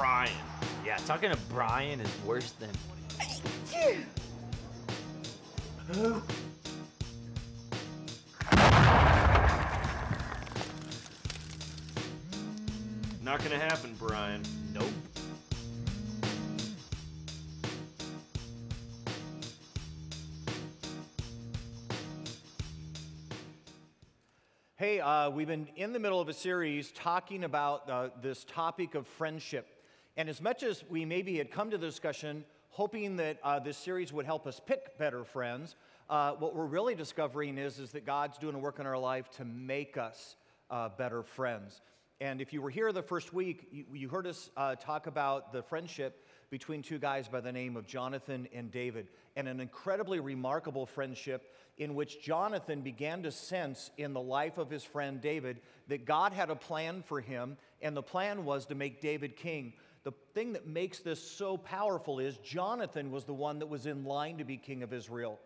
Brian. Yeah, talking to Brian is worse than. Not gonna happen, Brian. Nope. Hey, uh, we've been in the middle of a series talking about uh, this topic of friendship. And as much as we maybe had come to the discussion hoping that uh, this series would help us pick better friends, uh, what we're really discovering is, is that God's doing a work in our life to make us uh, better friends. And if you were here the first week, you, you heard us uh, talk about the friendship between two guys by the name of Jonathan and David, and an incredibly remarkable friendship in which Jonathan began to sense in the life of his friend David that God had a plan for him, and the plan was to make David king. The thing that makes this so powerful is Jonathan was the one that was in line to be king of Israel.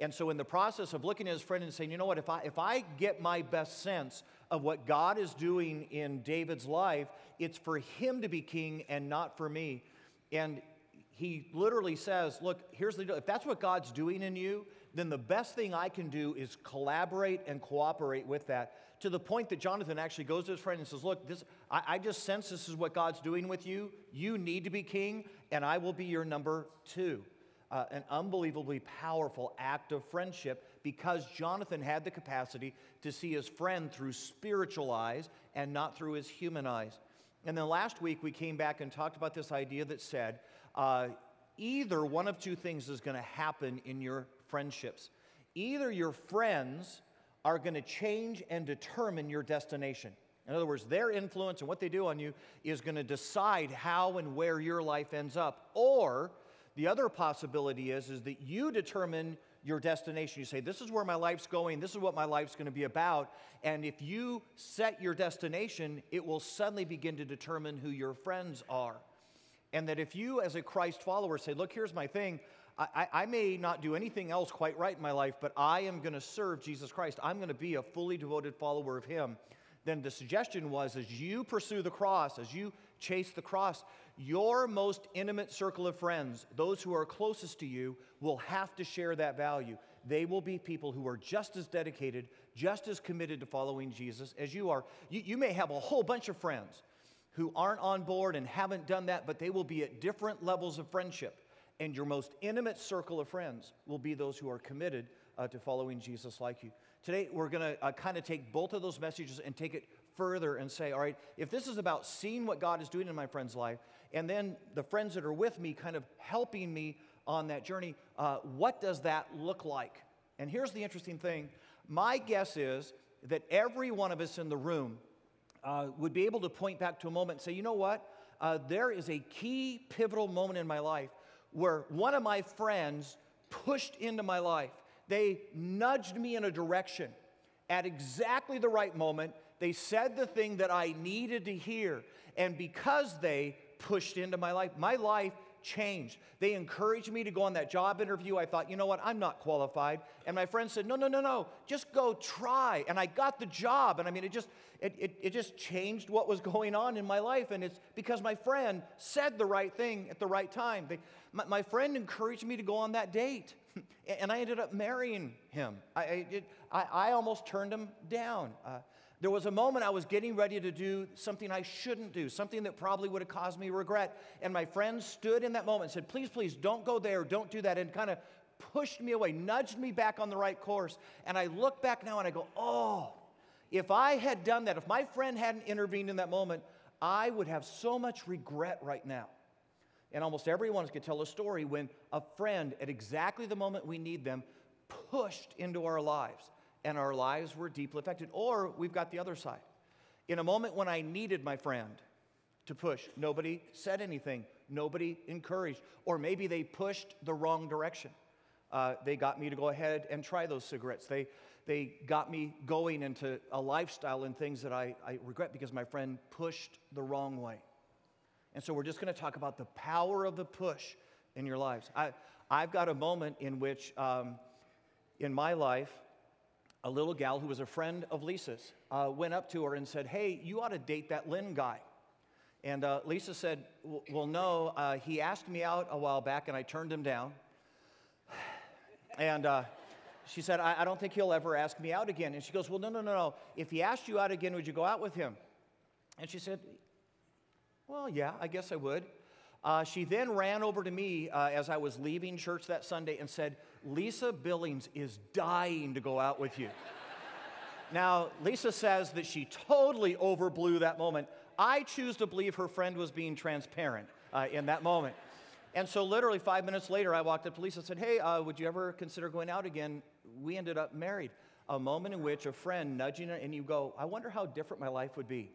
And so, in the process of looking at his friend and saying, you know what, if I, if I get my best sense of what God is doing in David's life, it's for him to be king and not for me. And he literally says, Look, here's the deal. If that's what God's doing in you, then the best thing I can do is collaborate and cooperate with that. To the point that Jonathan actually goes to his friend and says, Look, this, I, I just sense this is what God's doing with you. You need to be king, and I will be your number two. Uh, an unbelievably powerful act of friendship because Jonathan had the capacity to see his friend through spiritual eyes and not through his human eyes. And then last week we came back and talked about this idea that said uh, either one of two things is going to happen in your friendships. Either your friends are going to change and determine your destination. In other words, their influence and what they do on you is going to decide how and where your life ends up. Or the other possibility is, is that you determine your destination. You say, This is where my life's going, this is what my life's going to be about. And if you set your destination, it will suddenly begin to determine who your friends are. And that if you, as a Christ follower, say, Look, here's my thing, I, I, may not do anything else quite right in my life, but I am going to serve Jesus Christ. I'm going to be a fully devoted follower of Him. Then the suggestion was as you pursue the cross, as you chase the cross, your most intimate circle of friends, those who are closest to you, will have to share that value. They will be people who are just as dedicated, just as committed to following Jesus as you are. You, you may have a whole bunch of friends who aren't on board and haven't done that, but they will be at different levels of friendship. And your most intimate circle of friends will be those who are committed uh, to following Jesus like you. Today, we're going to uh, kind of take both of those messages and take it further and say, all right, if this is about seeing what God is doing in my friend's life, and then the friends that are with me kind of helping me on that journey, uh, what does that look like? And here's the interesting thing my guess is that every one of us in the room uh, would be able to point back to a moment and say, you know what? Uh, there is a key pivotal moment in my life where one of my friends pushed into my life. They nudged me in a direction at exactly the right moment they said the thing that I needed to hear. And because they pushed into my life, my life changed. They encouraged me to go on that job interview. I thought, you know what, I'm not qualified. And my friend said, no, no, no, no, just go try. And I got the job. And I mean, it just, it, it, it just changed what was going on in my life. And it's because my friend said the right thing at the right time. They, my, my friend encouraged me to go on that date. and I ended up marrying him. I, I, it, I, I almost turned him down. Uh, there was a moment I was getting ready to do something I shouldn't do, something that probably would have caused me regret. And my friend stood in that moment and said, Please, please, don't go there, don't do that, and kind of pushed me away, nudged me back on the right course. And I look back now and I go, Oh, if I had done that, if my friend hadn't intervened in that moment, I would have so much regret right now. And almost everyone could tell a story when a friend, at exactly the moment we need them, pushed into our lives and our lives were deeply affected. Or we've got the other side. In a moment when I needed my friend to push, nobody said anything, nobody encouraged, or maybe they pushed the wrong direction. Uh, they got me to go ahead and try those cigarettes. They, they got me going into a lifestyle and things that I, I regret because my friend pushed the wrong way. And so we're just going to talk about the power of the push in your lives. I, I've got a moment in which, um, in my life, a little gal who was a friend of Lisa's uh, went up to her and said, Hey, you ought to date that Lynn guy. And uh, Lisa said, Well, no, uh, he asked me out a while back and I turned him down. And uh, she said, I, I, don't think he'll ever ask me out again. And she goes, Well, no, no, no, no. If he asked you out again, would you go out with him? And she said, Well, yeah, I guess I would. Uh, she then ran over to me uh, as I was leaving church that Sunday and said, Lisa Billings is dying to go out with you. now, Lisa says that she totally overblew that moment. I choose to believe her friend was being transparent uh, in that moment. And so, literally, five minutes later, I walked up to Lisa and said, Hey, uh, would you ever consider going out again? We ended up married. A moment in which a friend nudging her, and you go, I wonder how different my life would be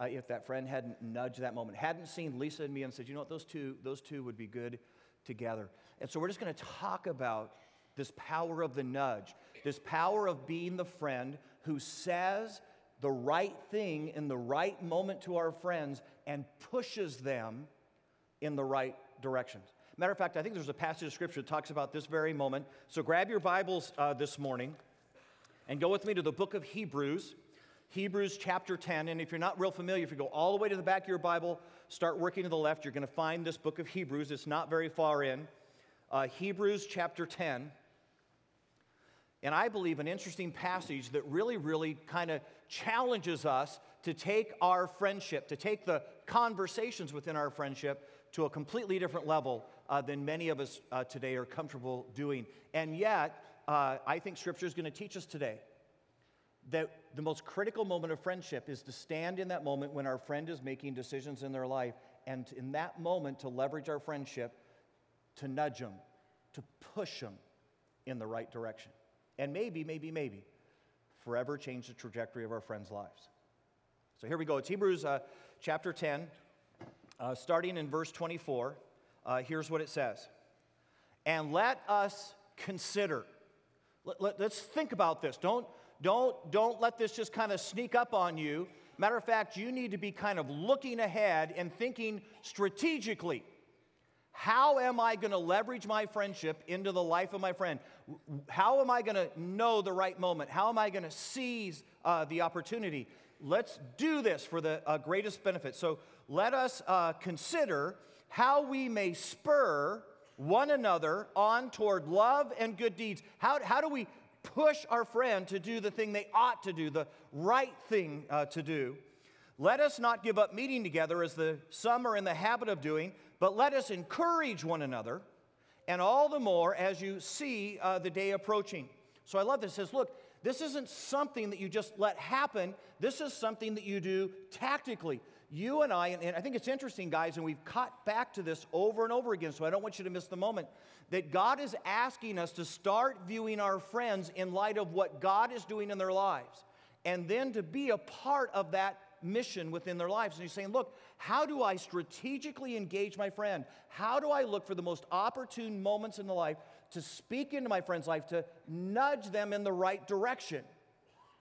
uh, if that friend hadn't nudged that moment, hadn't seen Lisa and me and said, you know what, those two, those two would be good together. And so we're just going to talk about this power of the nudge, this power of being the friend who says the right thing in the right moment to our friends and pushes them in the right directions. Matter of fact, I think there's a passage of scripture that talks about this very moment. So grab your Bibles uh, this morning and go with me to the book of Hebrews. Hebrews chapter 10. And if you're not real familiar, if you go all the way to the back of your Bible, start working to the left, you're going to find this book of Hebrews. It's not very far in. Uh, Hebrews chapter 10. And I believe an interesting passage that really, really kind of challenges us to take our friendship, to take the conversations within our friendship to a completely different level uh, than many of us uh, today are comfortable doing. And yet, uh, I think Scripture is going to teach us today that the most critical moment of friendship is to stand in that moment when our friend is making decisions in their life, and in that moment to leverage our friendship to nudge them, to push them in the right direction. And maybe, maybe, maybe forever change the trajectory of our friends' lives. So here we go. It's Hebrews uh, chapter 10, uh, starting in verse 24. Uh, here's what it says And let us consider. Let, let, let's think about this. Don't, don't, don't let this just kind of sneak up on you. Matter of fact, you need to be kind of looking ahead and thinking strategically. How am I going to leverage my friendship into the life of my friend? How am I going to know the right moment? How am I going to seize uh, the opportunity? Let's do this for the uh, greatest benefit. So let us uh, consider how we may spur one another on toward love and good deeds. How, how do we push our friend to do the thing they ought to do, the right thing uh, to do. Let us not give up meeting together as the some are in the habit of doing, but let us encourage one another, and all the more as you see uh, the day approaching. So I love this. It says, look, this isn't something that you just let happen. This is something that you do tactically. You and I, and I think it's interesting, guys, and we've caught back to this over and over again, so I don't want you to miss the moment that God is asking us to start viewing our friends in light of what God is doing in their lives, and then to be a part of that mission within their lives. And he's saying, Look, how do I strategically engage my friend? How do I look for the most opportune moments in the life to speak into my friend's life, to nudge them in the right direction,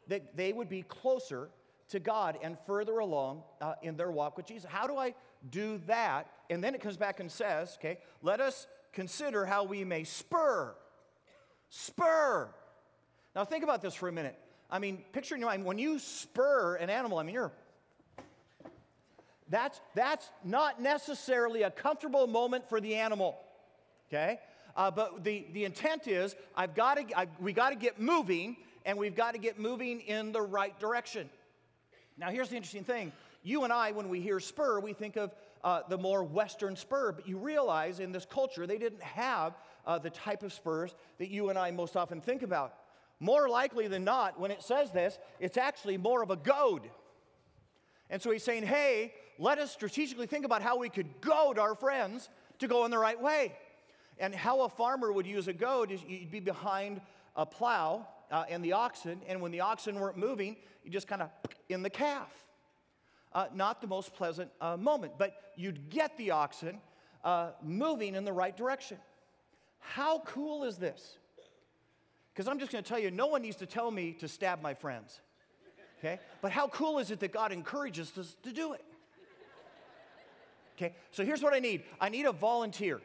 that they would be closer to God and further along uh, in their walk with Jesus? How do I do that? And then it comes back and says, Okay, let us consider how we may spur. Spur. Now, think about this for a minute. I mean, picture in your mind when you spur an animal, I mean, you're. That's, that's not necessarily a comfortable moment for the animal, okay? Uh, but the, the intent is I've got to, we got to get moving, and we've got to get moving in the right direction. Now, here's the interesting thing. You and I, when we hear spur, we think of uh, the more Western spur. But you realize in this culture, they didn't have uh, the type of spurs that you and I most often think about. More likely than not, when it says this, it's actually more of a goad. And so he's saying, hey, let us strategically think about how we could goad our friends to go in the right way. And how a farmer would use a goad is you'd be behind a plow uh, and the oxen, and when the oxen weren't moving, you just kind of in the calf uh, not the most pleasant uh, moment, but you'd get the oxen uh, moving in the right direction. How cool is this? Because I'm just going to tell you, no one needs to tell me to stab my friends. Okay? But how cool is it that God encourages us to do it? Okay? So here's what I need I need a volunteer.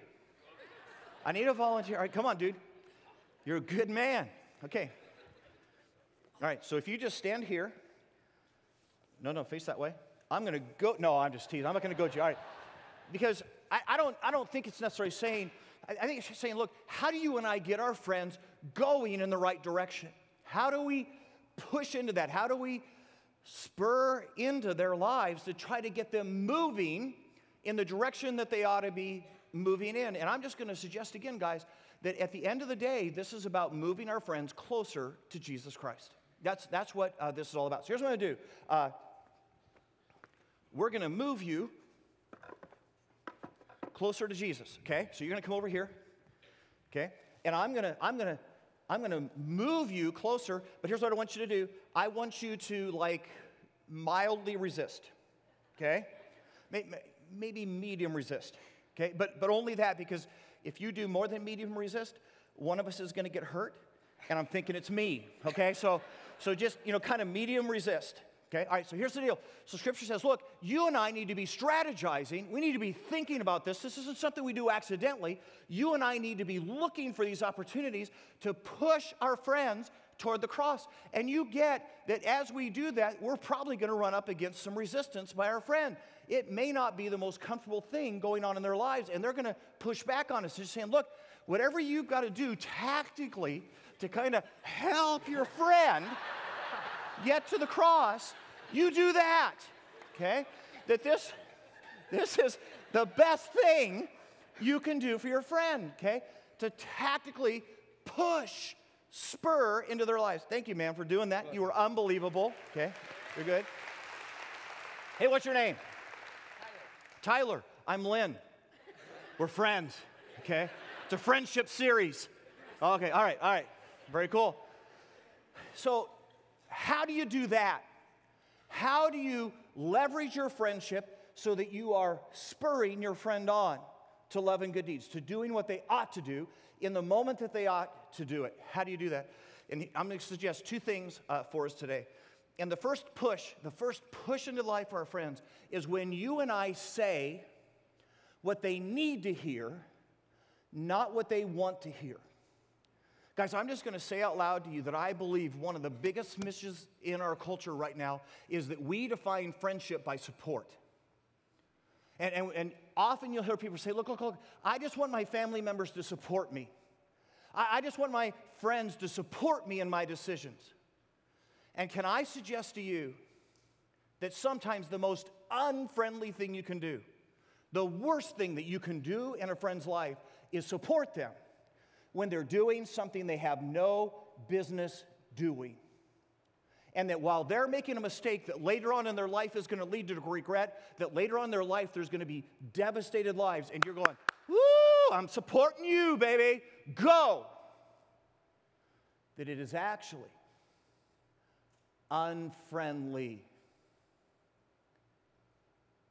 I need a volunteer. All right, come on, dude. You're a good man. Okay. All right, so if you just stand here. No, no, face that way. I'm going to go. No, I'm just teasing. I'm not going to go to you. All right. Because I, I, don't, I don't think it's necessarily saying, I, I think it's just saying, look, how do you and I get our friends going in the right direction? How do we push into that? How do we spur into their lives to try to get them moving in the direction that they ought to be moving in? And I'm just going to suggest again, guys, that at the end of the day, this is about moving our friends closer to Jesus Christ. That's, that's what uh, this is all about. So here's what I'm going to do uh, we're going to move you closer to Jesus, okay? So you're going to come over here, okay? And I'm going to, I'm going to, I'm going to move you closer, but here's what I want you to do. I want you to like mildly resist, okay? Maybe medium resist, okay? But, but only that because if you do more than medium resist, one of us is going to get hurt, and I'm thinking it's me, okay? So, so just, you know, kind of medium resist. Okay, all right, so here's the deal. So scripture says, look, you and I need to be strategizing. We need to be thinking about this. This isn't something we do accidentally. You and I need to be looking for these opportunities to push our friends toward the cross. And you get that as we do that, we're probably going to run up against some resistance by our friend. It may not be the most comfortable thing going on in their lives, and they're going to push back on us, They're just saying, look, whatever you've got to do tactically to kind of help your friend get to the cross, you do that. Okay? That this, this is the best thing you can do for your friend, okay? To tactically push, spur into their lives. Thank you, man, for doing that. You were unbelievable. Okay? You're good. Hey, what's your name? Tyler. Tyler. I'm Lynn. We're friends, okay? It's a friendship series. Okay, all right, all right. Very cool. So, how do you do that? How do you leverage your friendship so that you are spurring your friend on to love and good deeds, to doing what they ought to do in the moment that they ought to do it? How do you do that? And I'm going to suggest two things uh, for us today. And the first push, the first push into life for our friends is when you and I say what they need to hear, not what they want to hear. Guys, I'm just going to say out loud to you that I believe one of the biggest misses in our culture right now is that we define friendship by support. And, and, and often you'll hear people say, Look, look, look, I just want my family members to support me. I, I just want my friends to support me in my decisions. And can I suggest to you that sometimes the most unfriendly thing you can do, the worst thing that you can do in a friend's life, is support them when they're doing something they have no business doing. And that while they're making a mistake that later on in their life is going to lead to regret, that later on in their life there's going to be devastated lives, and you're going, Woo, I'm supporting you, baby, go. That it is actually unfriendly.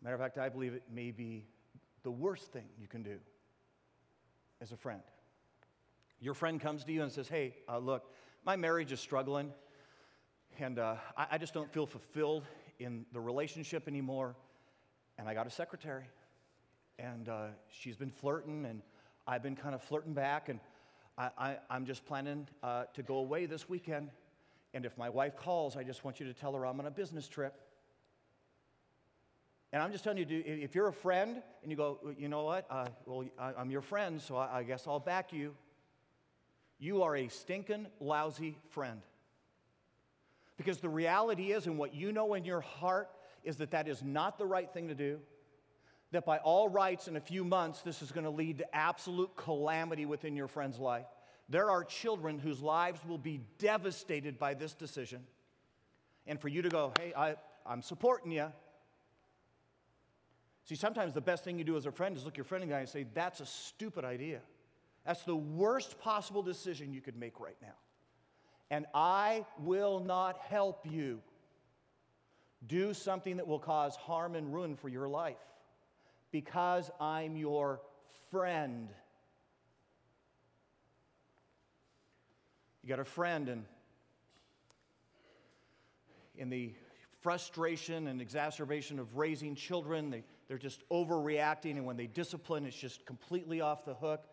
Matter of fact, I believe it may be the worst thing you can do as a friend. Your friend comes to you and says, Hey, uh, look, my marriage is struggling, and uh, I, I just don't feel fulfilled in the relationship anymore. And I got a secretary, and uh, she's been flirting, and I've been kind of flirting back, and I, am just planning uh, to go away this weekend. And if my wife calls, I just want you to tell her I'm on a business trip. And I'm just telling you, if you're a friend and you go, you know what, uh, well, I'm your friend, so I guess I'll back you you are a stinking lousy friend. Because the reality is, and what you know in your heart, is that that is not the right thing to do. That by all rights, in a few months, this is going to lead to absolute calamity within your friend's life. There are children whose lives will be devastated by this decision. And for you to go, hey, I, I'm supporting you. See, sometimes the best thing you do as a friend is look your friend in the eye and say, that's a stupid idea. That's the worst possible decision you could make right now. And I will not help you do something that will cause harm and ruin for your life because I'm your friend. You got a friend, and in the frustration and exacerbation of raising children, they, they're just overreacting, and when they discipline, it's just completely off the hook.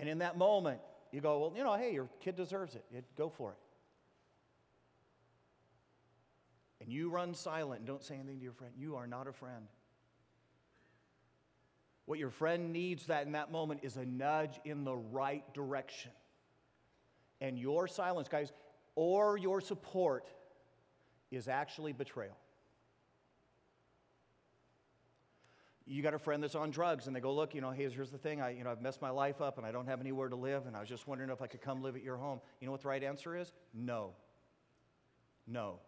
And in that moment, you go, well, you know, hey, your kid deserves it. Go for it. and you run silent and don't say anything to your friend, you are not a friend. What your friend needs that in that moment is a nudge in the right direction. And your silence, guys, or your support is actually betrayal. You got a friend that's on drugs, and they go, Look, you know, hey, here's the thing. I, you know, I've messed my life up, and I don't have anywhere to live, and I was just wondering if I could come live at your home. You know what the right answer is? No. No.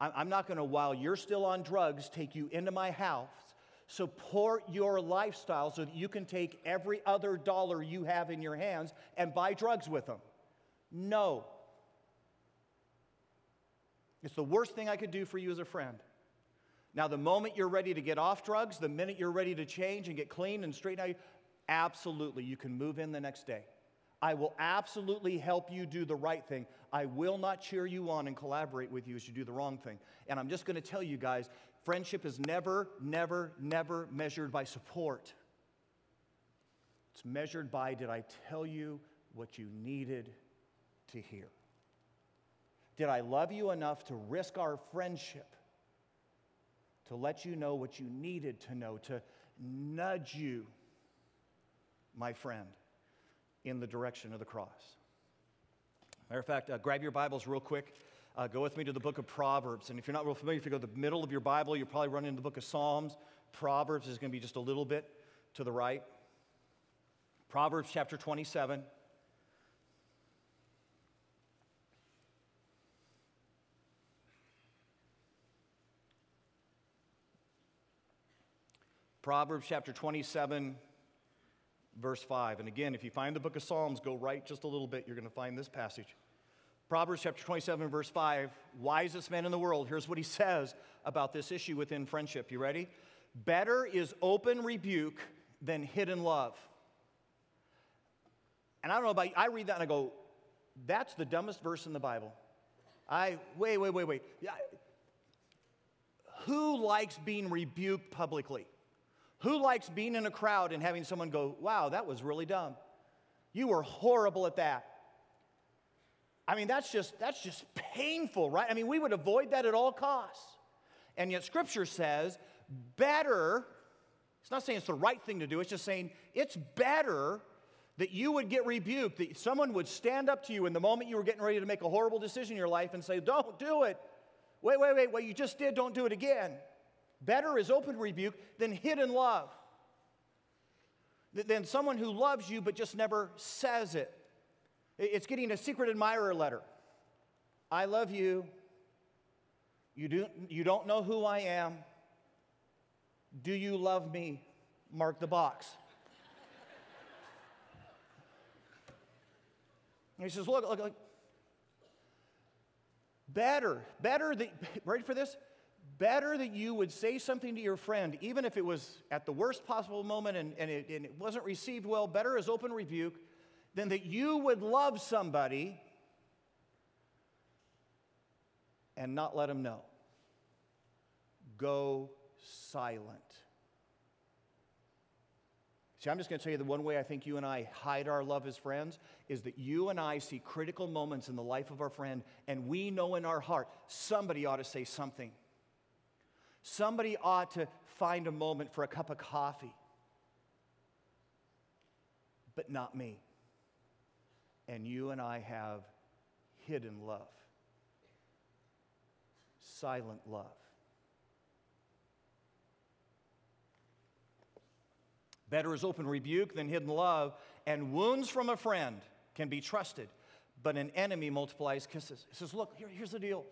I'm not going to, while you're still on drugs, take you into my house, support your lifestyle so that you can take every other dollar you have in your hands and buy drugs with them. No. It's the worst thing I could do for you as a friend. Now, the moment you're ready to get off drugs, the minute you're ready to change and get clean and straighten out, absolutely, you can move in the next day. I will absolutely help you do the right thing. I will not cheer you on and collaborate with you as you do the wrong thing. And I'm just going to tell you guys friendship is never, never, never measured by support. It's measured by did I tell you what you needed to hear? Did I love you enough to risk our friendship to let you know what you needed to know, to nudge you, my friend? in the direction of the cross. Matter of fact, uh, grab your Bibles real quick. Uh, go with me to the book of Proverbs. And if you're not real familiar, if you go to the middle of your Bible, you'll probably run into the book of Psalms. Proverbs is going to be just a little bit to the right. Proverbs chapter 27. Proverbs chapter 27 verse 5. And again, if you find the book of Psalms, go right just a little bit, you're going to find this passage. Proverbs chapter 27, verse 5, wisest man in the world, here's what he says about this issue within friendship. You ready? Better is open rebuke than hidden love. And I don't know about you, I read that and I go, that's the dumbest verse in the Bible. I, wait, wait, wait, wait. Who likes being rebuked publicly? Who likes being in a crowd and having someone go, wow, that was really dumb? You were horrible at that. I mean, that's just, that's just painful, right? I mean, we would avoid that at all costs. And yet, Scripture says, better, it's not saying it's the right thing to do, it's just saying it's better that you would get rebuked, that someone would stand up to you in the moment you were getting ready to make a horrible decision in your life and say, Don't do it. Wait, wait, wait, what you just did, don't do it again. Better is open rebuke than hidden love. Than someone who loves you but just never says it. It's getting a secret admirer letter. I love you. You, do, you don't know who I am. Do you love me? Mark the box. He says, Look, look, look. Better, better, the, ready for this? Better that you would say something to your friend, even if it was at the worst possible moment and, and, it, and it wasn't received well, better as open rebuke, than that you would love somebody and not let them know. Go silent. See, I'm just going to tell you the one way I think you and I hide our love as friends is that you and I see critical moments in the life of our friend, and we know in our heart somebody ought to say something. Somebody ought to find a moment for a cup of coffee, but not me. And you and I have hidden love, silent love. Better is open rebuke than hidden love, and wounds from a friend can be trusted, but an enemy multiplies kisses. He says, Look, here, here's the deal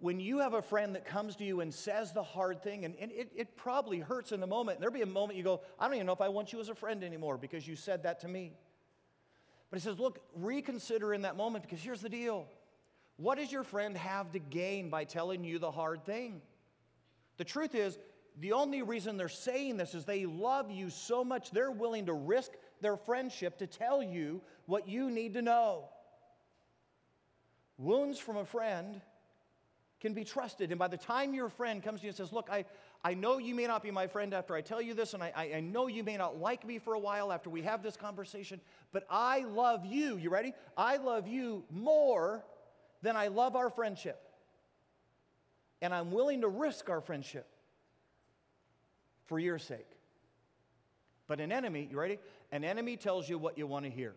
when you have a friend that comes to you and says the hard thing, and, and it, it probably hurts in the moment, there'll be a moment you go, I don't even know if I want you as a friend anymore because you said that to me. But he says, Look, reconsider in that moment because here's the deal. What does your friend have to gain by telling you the hard thing? The truth is, the only reason they're saying this is they love you so much they're willing to risk their friendship to tell you what you need to know. Wounds from a friend can be trusted. And by the time your friend comes to you and says, Look, I, I know you may not be my friend after I tell you this, and I, I know you may not like me for a while after we have this conversation, but I love you. You ready? I love you more than I love our friendship. and I'm willing to risk our friendship for your sake. But an enemy, you ready? An enemy tells you what you want to hear.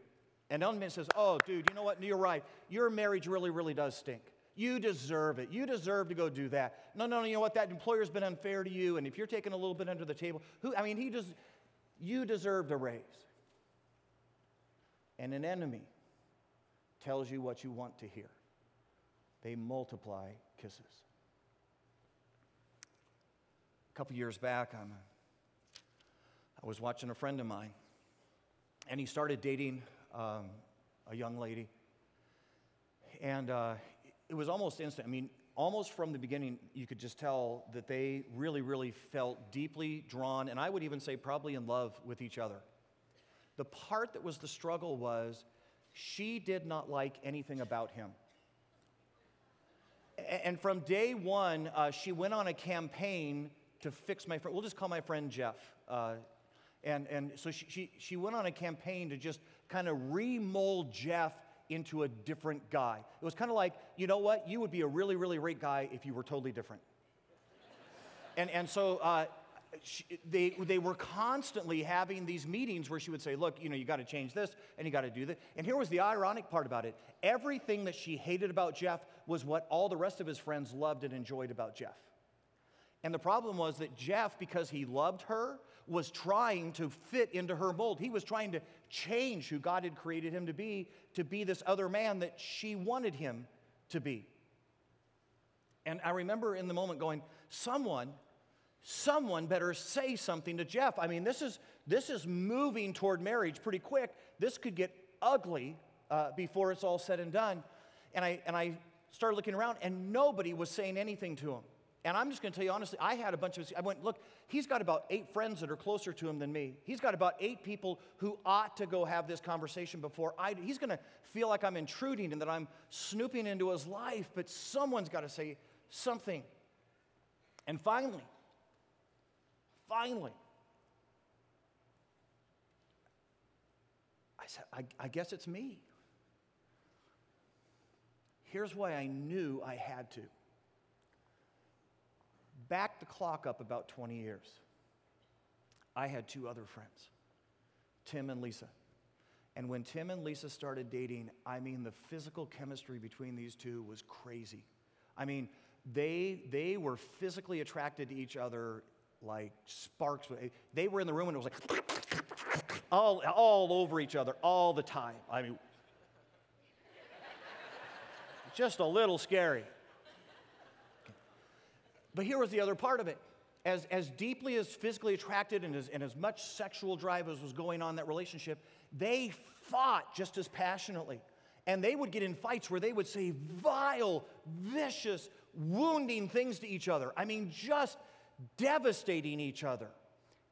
An enemy says, Oh, dude, you know what? You're right. Your marriage really, really does stink. You deserve it. You deserve to go do that. No, no, no, you know what? That employer's been unfair to you, and if you're taking a little bit under the table, who, I mean, he just, you deserve a raise. And an enemy tells you what you want to hear. They multiply kisses. A couple years back, I'm, I was watching a friend of mine, and he started dating um, a young lady. And uh, it was almost instant. I mean, almost from the beginning, you could just tell that they really, really felt deeply drawn, and I would even say probably in love with each other. The part that was the struggle was she did not like anything about him. And from day one, uh, she went on a campaign to fix my friend. We'll just call my friend Jeff. Uh, and, and so she, she, she went on a campaign to just kind of remold Jeff into a different guy. It was kind of like, you know what? You would be a really, really great guy if you were totally different. and, and so uh, she, they, they were constantly having these meetings where she would say, Look, you know, you got to change this and you got to do this. And here was the ironic part about it everything that she hated about Jeff was what all the rest of his friends loved and enjoyed about Jeff. And the problem was that Jeff, because he loved her, was trying to fit into her mold. He was trying to change who God had created him to be, to be this other man that she wanted him to be. And I remember in the moment going, someone, someone better say something to Jeff. I mean, this is, this is moving toward marriage pretty quick. This could get ugly uh, before it's all said and done. And I, and I started looking around, and nobody was saying anything to him. And I'm just going to tell you honestly, I had a bunch of, I went, look, he's got about eight friends that are closer to him than me. He's got about eight people who ought to go have this conversation before I. He's going to feel like I'm intruding and that I'm snooping into his life, but someone's got to say something. And finally, finally, I said, I, I guess it's me. Here's why I knew I had to back the clock up about 20 years. I had two other friends, Tim and Lisa. And when Tim and Lisa started dating, I mean, the physical chemistry between these two was crazy. I mean, they, they were physically attracted to each other like sparks. They were in the room and it was like all, all over each other all the time. I mean, just a little scary. But here was the other part of it. As, as deeply as physically attracted and as, and as much sexual drive as was going on in that relationship, they fought just as passionately. And they would get in fights where they would say vile, vicious, wounding things to each other. I mean, just devastating each other.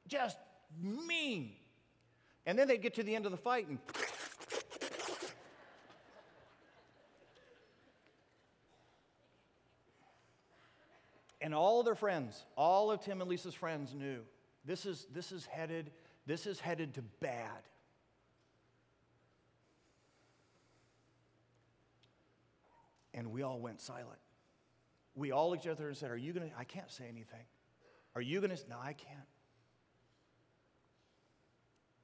Just mean. And then they'd get to the end of the fight and And all of their friends, all of Tim and Lisa's friends knew this is, this is headed, this is headed to bad. And we all went silent. We all looked at each other and said, Are you gonna? I can't say anything. Are you gonna? No, I can't.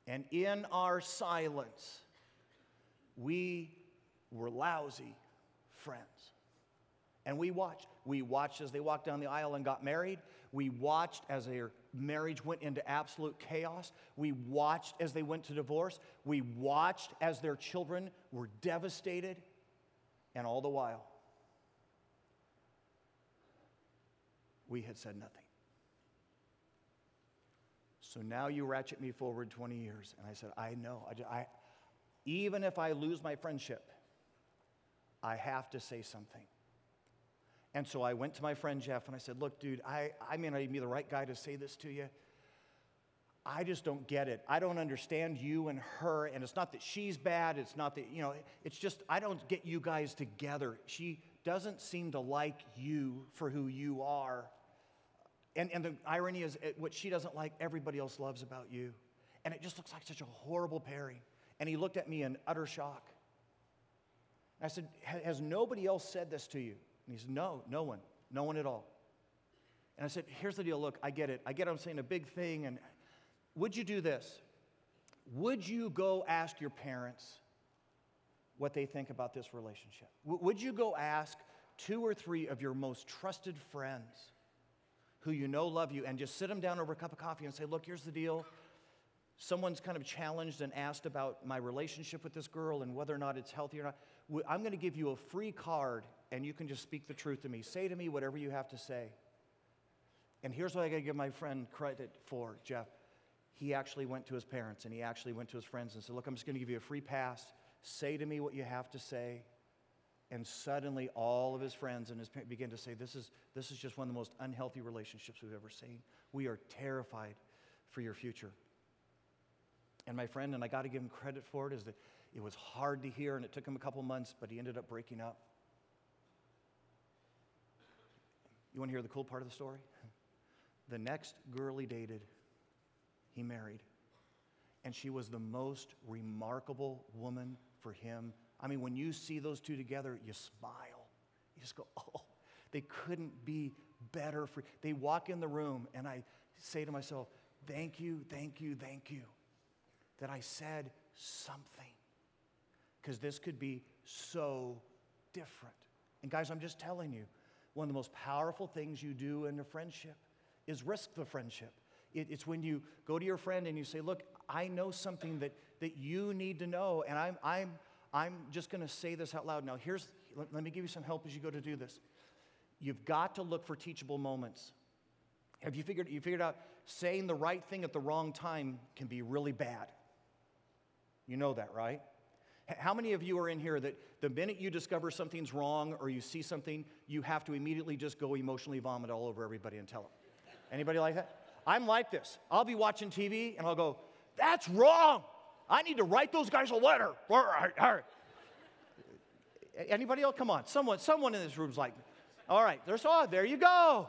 And in our silence, we were lousy friends. And we watched. We watched as they walked down the aisle and got married. We watched as their marriage went into absolute chaos. We watched as they went to divorce. We watched as their children were devastated. And all the while, we had said nothing. So now you ratchet me forward 20 years. And I said, I know. I, I, even if I lose my friendship, I have to say something. And so I went to my friend Jeff and I said, Look, dude, I, I may not even be the right guy to say this to you. I just don't get it. I don't understand you and her. And it's not that she's bad. It's not that, you know, it's just I don't get you guys together. She doesn't seem to like you for who you are. And, and the irony is, what she doesn't like, everybody else loves about you. And it just looks like such a horrible pairing. And he looked at me in utter shock. I said, Has nobody else said this to you? And he said, No, no one, no one at all. And I said, Here's the deal. Look, I get it. I get I'm saying a big thing. And would you do this? Would you go ask your parents what they think about this relationship? W- would you go ask two or three of your most trusted friends who you know love you and just sit them down over a cup of coffee and say, Look, here's the deal. Someone's kind of challenged and asked about my relationship with this girl and whether or not it's healthy or not. I'm going to give you a free card and you can just speak the truth to me. Say to me whatever you have to say. And here's what I got to give my friend credit for, Jeff. He actually went to his parents and he actually went to his friends and said, Look, I'm just to give you a free pass. Say to me what you have to say. And suddenly, all of his friends and his parents began to say, this is, this is just one of the most unhealthy relationships we've ever seen. We are terrified for your future. And my friend, and I got to give him credit for it, is that it was hard to hear and it took him a couple months, but he ended up breaking up. You want to hear the cool part of the story? The next girl he dated, he married. And she was the most remarkable woman for him. I mean, when you see those two together, you smile. You just go, oh, they couldn't be better for they walk in the room and I say to myself, thank you, thank you, thank you that I said something. Because this could be so different. And guys, I'm just telling you, one of the most powerful things you do in a friendship is risk the friendship. It, it's when you go to your friend and you say, Look, I know something that, that you need to know, and I'm, I'm, I'm just going to say this out loud. Now, here's, let, let me give you some help as you go to do this. You've got to look for teachable moments. Have you figured, you figured out saying the right thing at the wrong time can be really bad? You know that, right? How many of you are in here that the minute you discover something's wrong or you see something, you have to immediately just go emotionally vomit all over everybody and tell them? Anybody like that? I'm like this. I'll be watching TV and I'll go, that's wrong. I need to write those guys a letter. All all. Anybody else? Come on. Someone, someone in this room's like, all right, there's oh, there you go.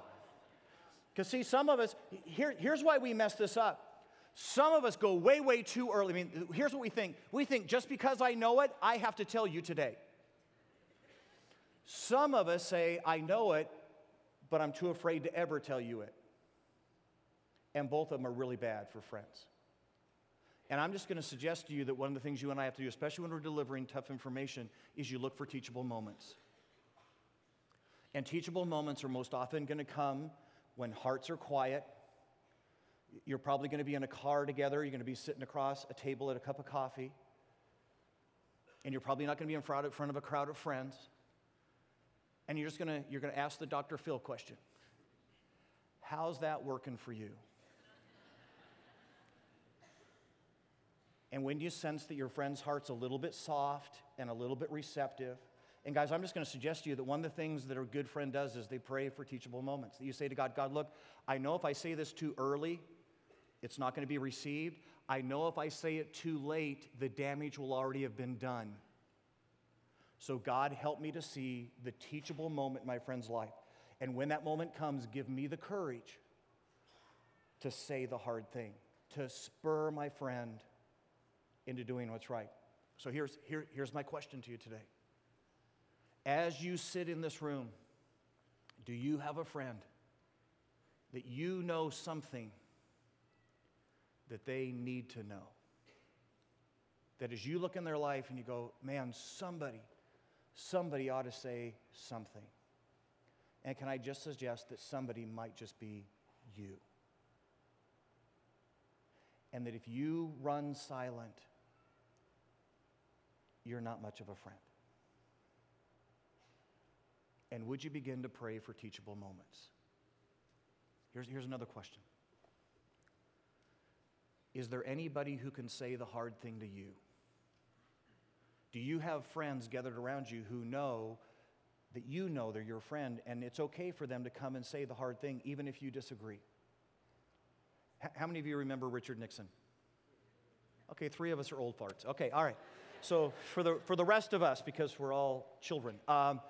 Because see, some of us, here, here's why we mess this up. Some of us go way, way too early. I mean, here's what we think we think just because I know it, I have to tell you today. Some of us say, I know it, but I'm too afraid to ever tell you it. And both of them are really bad for friends. And I'm just going to suggest to you that one of the things you and I have to do, especially when we're delivering tough information, is you look for teachable moments. And teachable moments are most often going to come when hearts are quiet you're probably going to be in a car together. You're going to be sitting across a table at a cup of coffee. And you're probably not going to be in front of a crowd of friends. And you're just going to, you're going to ask the Dr. Phil question How's that working for you? And when you sense that your friend's heart's a little bit soft and a little bit receptive, and guys, I'm just going to suggest to you that one of the things that a good friend does is they pray for teachable moments. That you say to God, God, look, I know if I say this too early, it's not going to be received. I know if I say it too late, the damage will already have been done. So, God, help me to see the teachable moment in my friend's life. And when that moment comes, give me the courage to say the hard thing, to spur my friend into doing what's right. So, here's, here, here's my question to you today. As you sit in this room, do you have a friend that you know something that they need to know. That as you look in their life and you go, man, somebody, somebody ought to say something. And can I just suggest that somebody might just be you? And that if you run silent, you're not much of a friend. And would you begin to pray for teachable moments? Here's, here's another question is there anybody who can say the hard thing to you? Do you have friends gathered around you who know that you know they're your friend and it's okay for them to come and say the hard thing even if you disagree? H- how many of you remember Richard Nixon? Okay, three of us are old farts. Okay, all right. So for the, for the rest of us, because we're all children, um,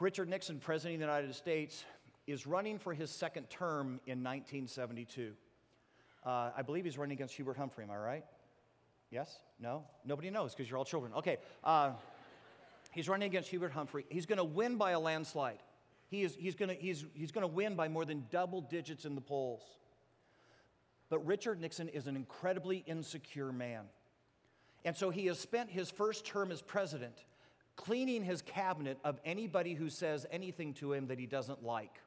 Richard Nixon, President of the United States, is running for his second term in 1972. Uh, I believe he's running against Hubert Humphrey, am I right? Yes? No? Nobody knows because you're all children. Okay. Uh, he's running against Hubert Humphrey. He's going to win by a landslide. He is, he's going he's, he's to win by more than double digits in the polls. But Richard Nixon is an incredibly insecure man. And so he has spent his first term as president cleaning his cabinet of anybody who says anything to him that he doesn't like.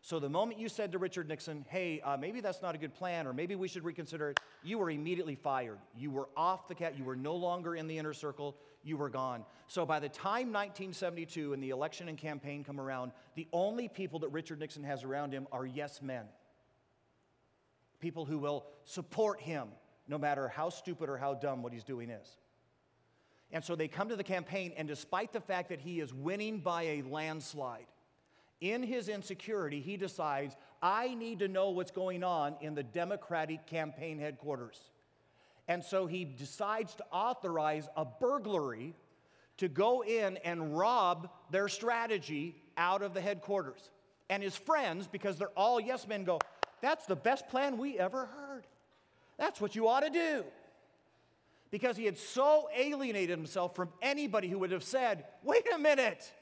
So the moment you said to Richard Nixon, hey, uh, maybe that's not a good plan, or maybe we should reconsider it, you were immediately fired. You were off the cat. You were no longer in the inner circle. You were gone. So by the time 1972 and the election and campaign come around, the only people that Richard Nixon has around him are yes men. People who will support him, no matter how stupid or how dumb what he's doing is. And so they come to the campaign, and despite the fact that he is winning by a landslide, in his insecurity, he decides, I need to know what's going on in the Democratic campaign headquarters. And so he decides to authorize a burglary to go in and rob their strategy out of the headquarters. And his friends, because they're all yes men, go, That's the best plan we ever heard. That's what you ought to do. Because he had so alienated himself from anybody who would have said, Wait a minute.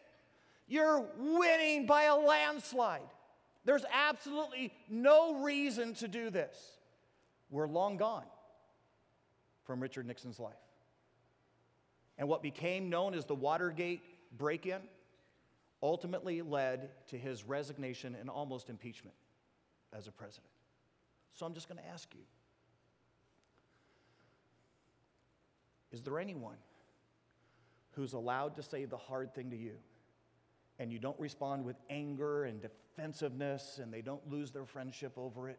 You're winning by a landslide. There's absolutely no reason to do this. We're long gone from Richard Nixon's life. And what became known as the Watergate break in ultimately led to his resignation and almost impeachment as a president. So I'm just going to ask you Is there anyone who's allowed to say the hard thing to you? And you don't respond with anger and defensiveness and they don't lose their friendship over it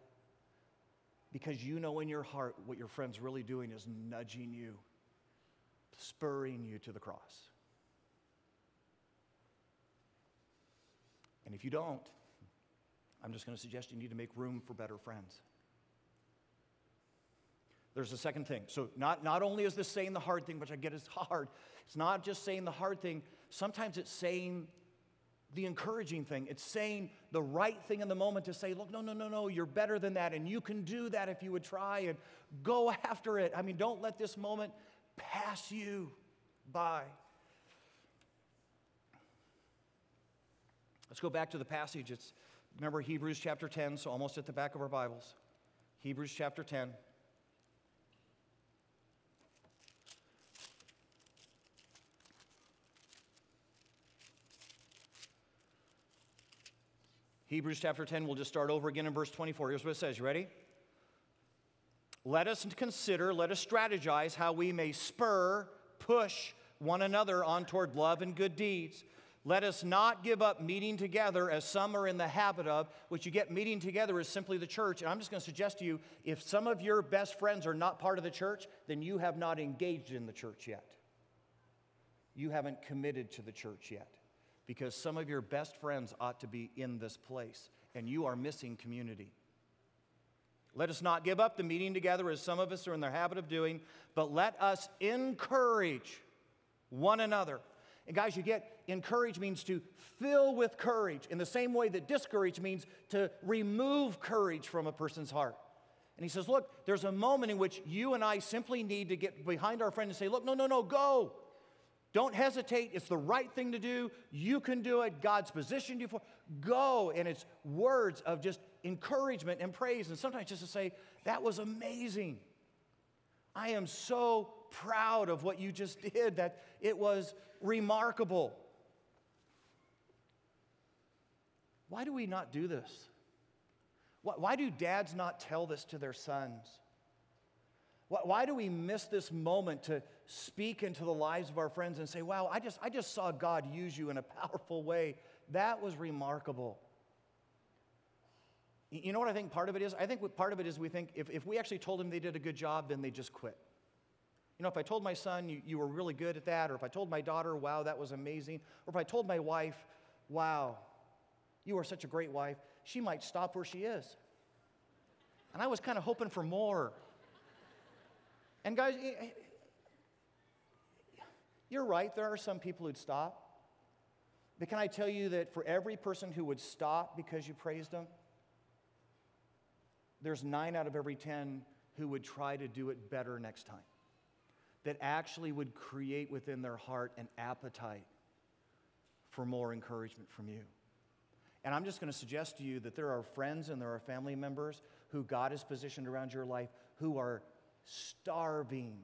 because you know in your heart what your friend's really doing is nudging you, spurring you to the cross. And if you don't, I'm just going to suggest you need to make room for better friends. There's a second thing. So, not, not only is this saying the hard thing, which I get is hard, it's not just saying the hard thing, sometimes it's saying the encouraging thing. It's saying the right thing in the moment to say, look, no, no, no, no, you're better than that, and you can do that if you would try and go after it. I mean, don't let this moment pass you by. Let's go back to the passage. It's remember Hebrews chapter 10, so almost at the back of our Bibles. Hebrews chapter 10. Hebrews chapter 10, we'll just start over again in verse 24. Here's what it says. You ready? Let us consider, let us strategize how we may spur, push one another on toward love and good deeds. Let us not give up meeting together as some are in the habit of, which you get meeting together is simply the church. And I'm just going to suggest to you if some of your best friends are not part of the church, then you have not engaged in the church yet. You haven't committed to the church yet because some of your best friends ought to be in this place, and you are missing community. Let us not give up the meeting together as some of us are in the habit of doing, but let us encourage one another. And guys, you get encourage means to fill with courage in the same way that discourage means to remove courage from a person's heart. And he says, Look, there's a moment in which you and I simply need to get behind our friend and say, Look, no, no, no, go. Don't hesitate. It's the right thing to do. You can do it. God's positioned you for. Go. And it's words of just encouragement and praise. And sometimes just to say, that was amazing. I am so proud of what you just did, that it was remarkable. Why do we not do this? Why do dads not tell this to their sons? Why do we miss this moment to speak into the lives of our friends and say, wow, I just, I just saw God use you in a powerful way? That was remarkable. You know what I think part of it is? I think part of it is we think if, if we actually told them they did a good job, then they just quit. You know, if I told my son, you, you were really good at that, or if I told my daughter, wow, that was amazing, or if I told my wife, wow, you are such a great wife, she might stop where she is. And I was kind of hoping for more. And guys, you're right, there are some people who'd stop. But can I tell you that for every person who would stop because you praised them, there's nine out of every 10 who would try to do it better next time. That actually would create within their heart an appetite for more encouragement from you. And I'm just going to suggest to you that there are friends and there are family members who God has positioned around your life who are starving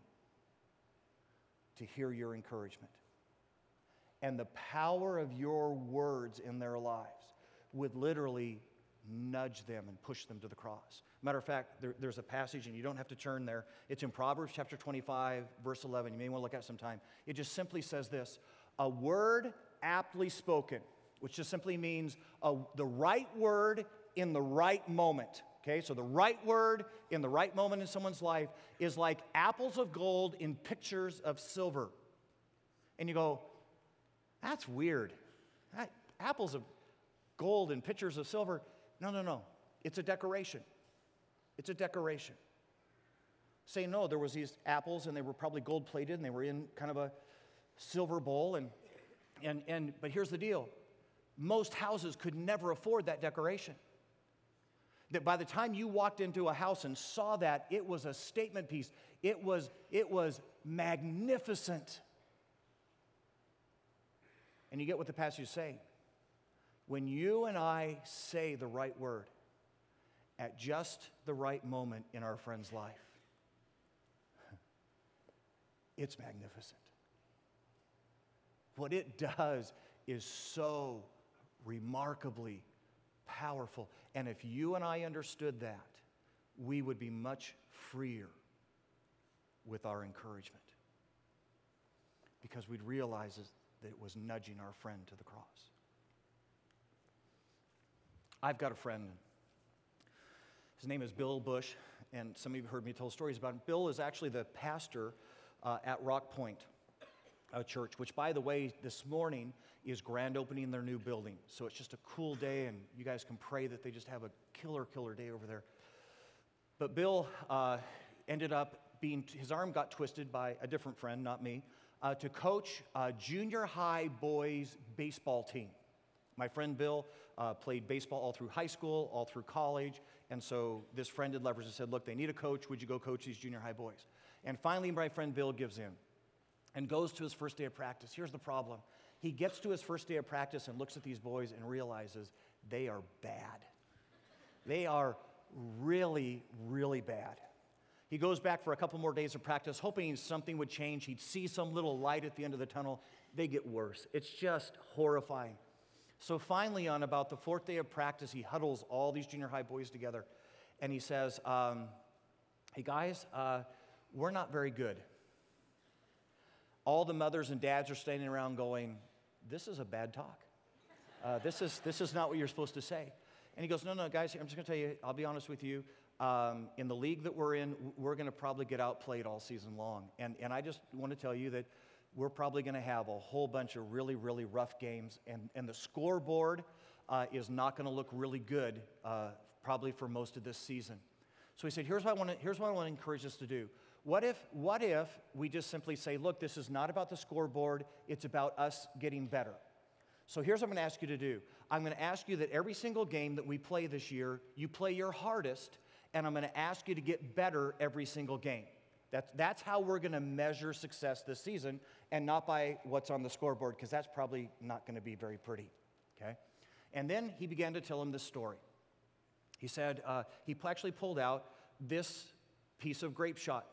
to hear your encouragement. And the power of your words in their lives would literally nudge them and push them to the cross. Matter of fact, there, there's a passage, and you don't have to turn there. It's in Proverbs chapter 25, verse 11. You may want to look at it sometime. It just simply says this A word aptly spoken, which just simply means a, the right word in the right moment. Okay, so the right word in the right moment in someone's life is like apples of gold in pictures of silver. And you go, that's weird. That, apples of gold in pictures of silver. No, no, no. It's a decoration. It's a decoration. Say no, there was these apples and they were probably gold plated and they were in kind of a silver bowl and and and but here's the deal. Most houses could never afford that decoration. That by the time you walked into a house and saw that, it was a statement piece. It was it was magnificent. And you get what the passage is saying. When you and I say the right word at just the right moment in our friend's life, it's magnificent. What it does is so remarkably powerful. And if you and I understood that, we would be much freer with our encouragement because we'd realize that it was nudging our friend to the cross. I've got a friend. His name is Bill Bush, and some of you have heard me tell stories about him. Bill is actually the pastor uh, at Rock Point uh, Church, which, by the way, this morning is grand opening their new building. So it's just a cool day, and you guys can pray that they just have a killer, killer day over there. But Bill uh, ended up being, his arm got twisted by a different friend, not me, uh, to coach a junior high boys baseball team. My friend Bill uh, played baseball all through high school, all through college, and so this friend had leverage and said, Look, they need a coach. Would you go coach these junior high boys? And finally, my friend Bill gives in and goes to his first day of practice. Here's the problem he gets to his first day of practice and looks at these boys and realizes they are bad. They are really, really bad. He goes back for a couple more days of practice, hoping something would change. He'd see some little light at the end of the tunnel. They get worse. It's just horrifying. So finally, on about the fourth day of practice, he huddles all these junior high boys together and he says, um, Hey guys, uh, we're not very good. All the mothers and dads are standing around going, This is a bad talk. Uh, this, is, this is not what you're supposed to say. And he goes, No, no, guys, I'm just going to tell you, I'll be honest with you. Um, in the league that we're in, we're going to probably get outplayed all season long. And, and I just want to tell you that we're probably going to have a whole bunch of really, really rough games, and, and the scoreboard uh, is not going to look really good uh, probably for most of this season. So he said, here's what, I want to, here's what I want to encourage us to do. What if, what if we just simply say, look, this is not about the scoreboard, it's about us getting better? So here's what I'm going to ask you to do. I'm going to ask you that every single game that we play this year, you play your hardest, and I'm going to ask you to get better every single game. That's, that's how we're going to measure success this season and not by what's on the scoreboard, because that's probably not going to be very pretty. Okay? And then he began to tell him this story. He said uh, he actually pulled out this piece of grape shot.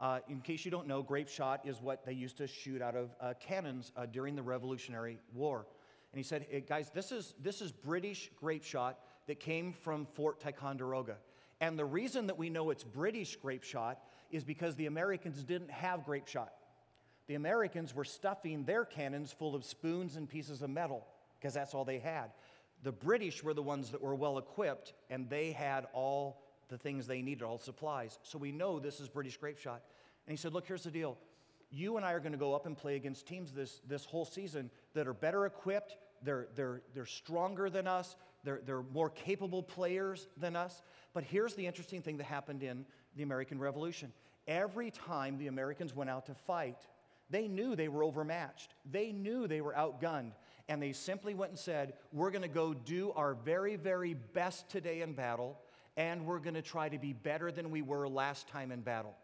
Uh, in case you don't know, grape shot is what they used to shoot out of uh, cannons uh, during the Revolutionary War. And he said, hey, guys, this is, this is British grape shot that came from Fort Ticonderoga. And the reason that we know it's British grape shot is because the Americans didn't have grape shot. The Americans were stuffing their cannons full of spoons and pieces of metal because that's all they had. The British were the ones that were well equipped and they had all the things they needed, all supplies. So we know this is British grape shot. And he said, Look, here's the deal. You and I are going to go up and play against teams this, this whole season that are better equipped, they're, they're, they're stronger than us, they're, they're more capable players than us. But here's the interesting thing that happened in the American Revolution. Every time the Americans went out to fight, they knew they were overmatched. They knew they were outgunned. And they simply went and said, We're going to go do our very, very best today in battle, and we're going to try to be better than we were last time in battle.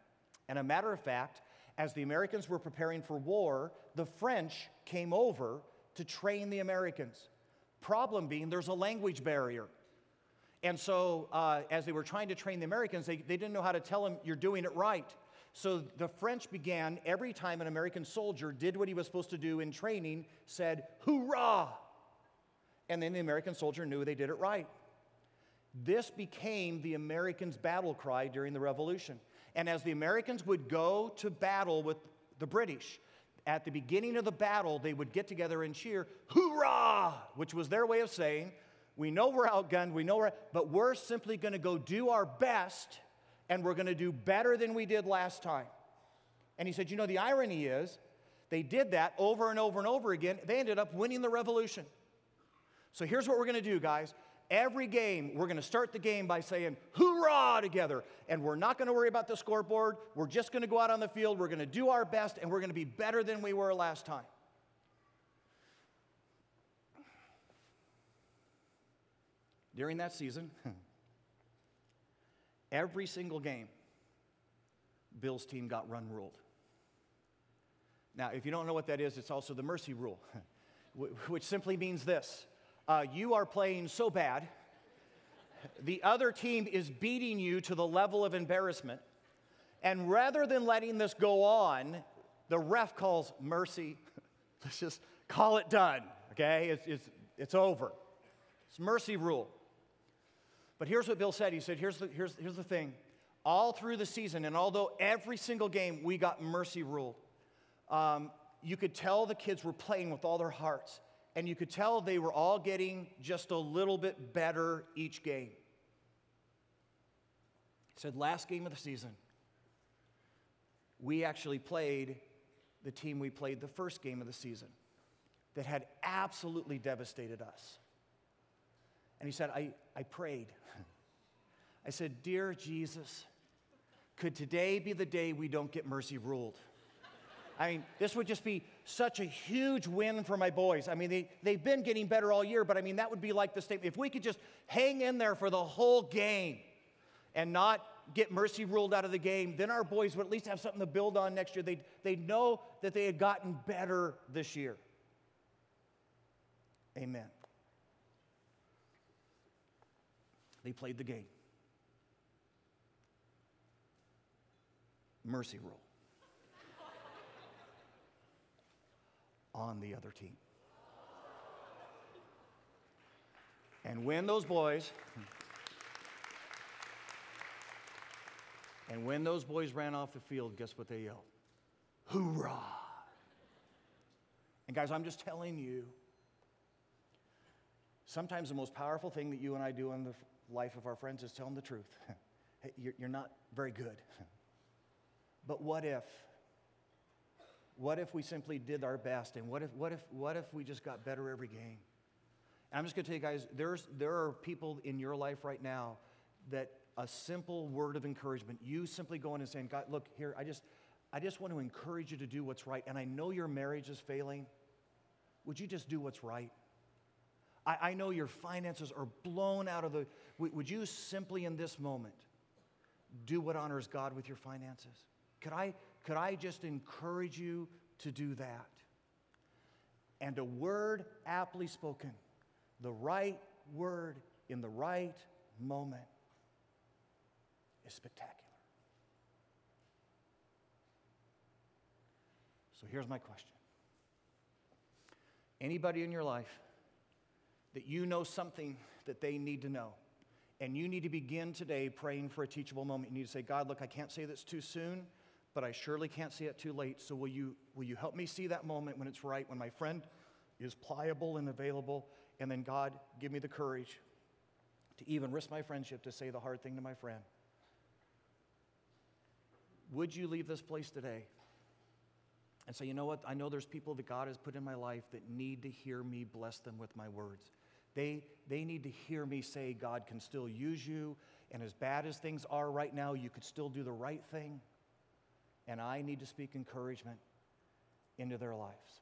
And a matter of fact, as the Americans were preparing for war, the French came over to train the Americans Problem being, there's a language barrier. And so, uh, as they were trying to train the Americans, they, they didn't know how to tell them, you're doing it right. So the French began, every time an American soldier did what he was supposed to do in training, said, hoorah! And then the American soldier knew they did it right. This became the Americans' battle cry during the Revolution. And as the Americans would go to battle with the British, at the beginning of the battle, they would get together and cheer, hoorah! Which was their way of saying, we know we're outgunned, we know we're, but we're simply gonna go do our best and we're gonna do better than we did last time. And he said, you know, the irony is, they did that over and over and over again. They ended up winning the revolution. So here's what we're gonna do, guys. Every game, we're going to start the game by saying, hoorah together. And we're not going to worry about the scoreboard. We're just going to go out on the field. We're going to do our best, and we're going to be better than we were last time. During that season, every single game, Bill's team got run ruled. Now, if you don't know what that is, it's also the mercy rule, which simply means this uh, you are playing so bad, the other team is beating you to the level of embarrassment. And rather than letting this go on, the ref calls mercy. Let's just call it done, okay? It's, it's, it's over. It's mercy rule. But here's what Bill said. He said, here's the, here's, here's the thing. All through the season, and although every single game we got mercy ruled, um, you could tell the kids were playing with all their hearts and you could tell they were all getting just a little bit better each game. He said, last game of the season, we actually played the team we played the first game of the season that had absolutely devastated us. And he said, I, I prayed. I said, Dear Jesus, could today be the day we don't get mercy ruled? I mean, this would just be such a huge win for my boys. I mean, they, they've been getting better all year, but I mean, that would be like the statement. If we could just hang in there for the whole game and not get mercy ruled out of the game, then our boys would at least have something to build on next year. They'd, they'd know that they had gotten better this year. Amen. They played the game. Mercy rule. On the other team. And when those boys, and when those boys ran off the field, guess what they yelled? Hoorah! And guys, I'm just telling you, sometimes the most powerful thing that you and I do in the life of our friends is tell them the truth. You're not very good. But what if? What if we simply did our best? And what if, what if, what if we just got better every game? And I'm just going to tell you guys, there's, there are people in your life right now that a simple word of encouragement, you simply going and saying, God, look, here, I just, I just want to encourage you to do what's right. And I know your marriage is failing. Would you just do what's right? I, I know your finances are blown out of the. Would you simply in this moment do what honors God with your finances? Could I, could I just encourage you to do that? And a word aptly spoken, the right word in the right moment is spectacular. So here's my question Anybody in your life that you know something that they need to know, and you need to begin today praying for a teachable moment, you need to say, God, look, I can't say this too soon but I surely can't see it too late. So will you, will you help me see that moment when it's right, when my friend is pliable and available? And then, God, give me the courage to even risk my friendship to say the hard thing to my friend. Would you leave this place today and say, you know what? I know there's people that God has put in my life that need to hear me bless them with my words. They, they need to hear me say, God can still use you, and as bad as things are right now, you could still do the right thing and I need to speak encouragement into their lives.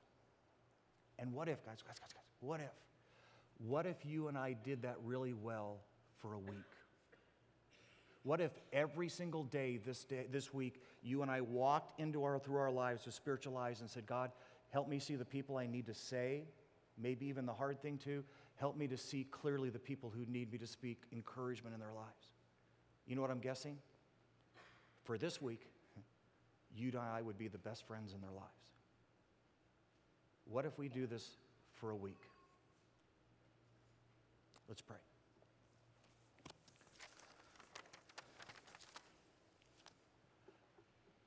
And what if, guys, guys, guys, guys, what if? What if you and I did that really well for a week? What if every single day this, day, this week, you and I walked into our, through our lives with spiritual eyes and said, God, help me see the people I need to say maybe even the hard thing too. Help me to see clearly the people who need me to speak encouragement in their lives. You know what I'm guessing? For this week, you and I would be the best friends in their lives. What if we do this for a week? Let's pray.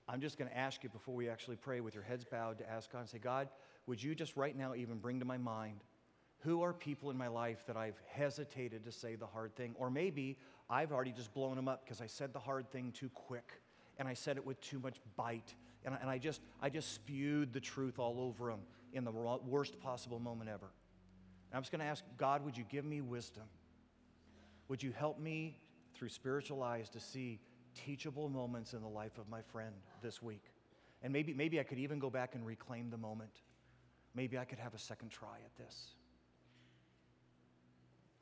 I'm just going to ask you before we actually pray with your heads bowed to ask God and say, God, would you just right now even bring to my mind who are people in my life that I've hesitated to say the hard thing? Or maybe I've already just blown them up because I said the hard thing too quick and I said it with too much bite. And I, and I, just, I just spewed the truth all over him in the worst possible moment ever. And I'm just going to ask God, would you give me wisdom? Would you help me through spiritual eyes to see teachable moments in the life of my friend this week. And maybe, maybe I could even go back and reclaim the moment. Maybe I could have a second try at this.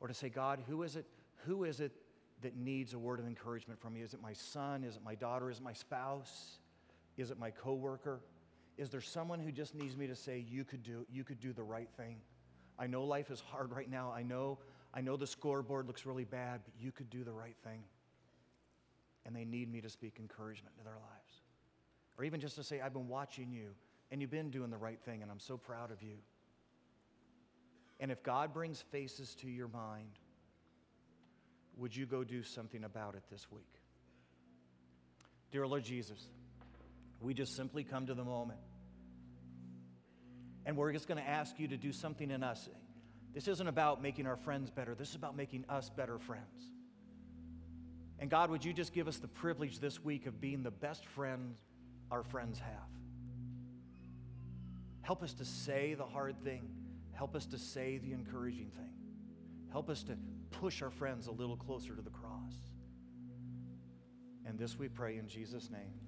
Or to say, God, who is it, who is it that needs a word of encouragement from me? Is it my son? Is it my daughter? Is it my spouse? Is it my coworker? Is there someone who just needs me to say, you could do, you could do the right thing? I know life is hard right now. I know, I know the scoreboard looks really bad, but you could do the right thing and they need me to speak encouragement to their lives. Or even just to say, I've been watching you and you've been doing the right thing and I'm so proud of you. And if God brings faces to your mind, would you go do something about it this week? Dear Lord Jesus, we just simply come to the moment. And we're just going to ask you to do something in us. This isn't about making our friends better, this is about making us better friends. And God, would you just give us the privilege this week of being the best friend our friends have? Help us to say the hard thing. Help us to say the encouraging thing. Help us to push our friends a little closer to the cross. And this we pray in Jesus' name.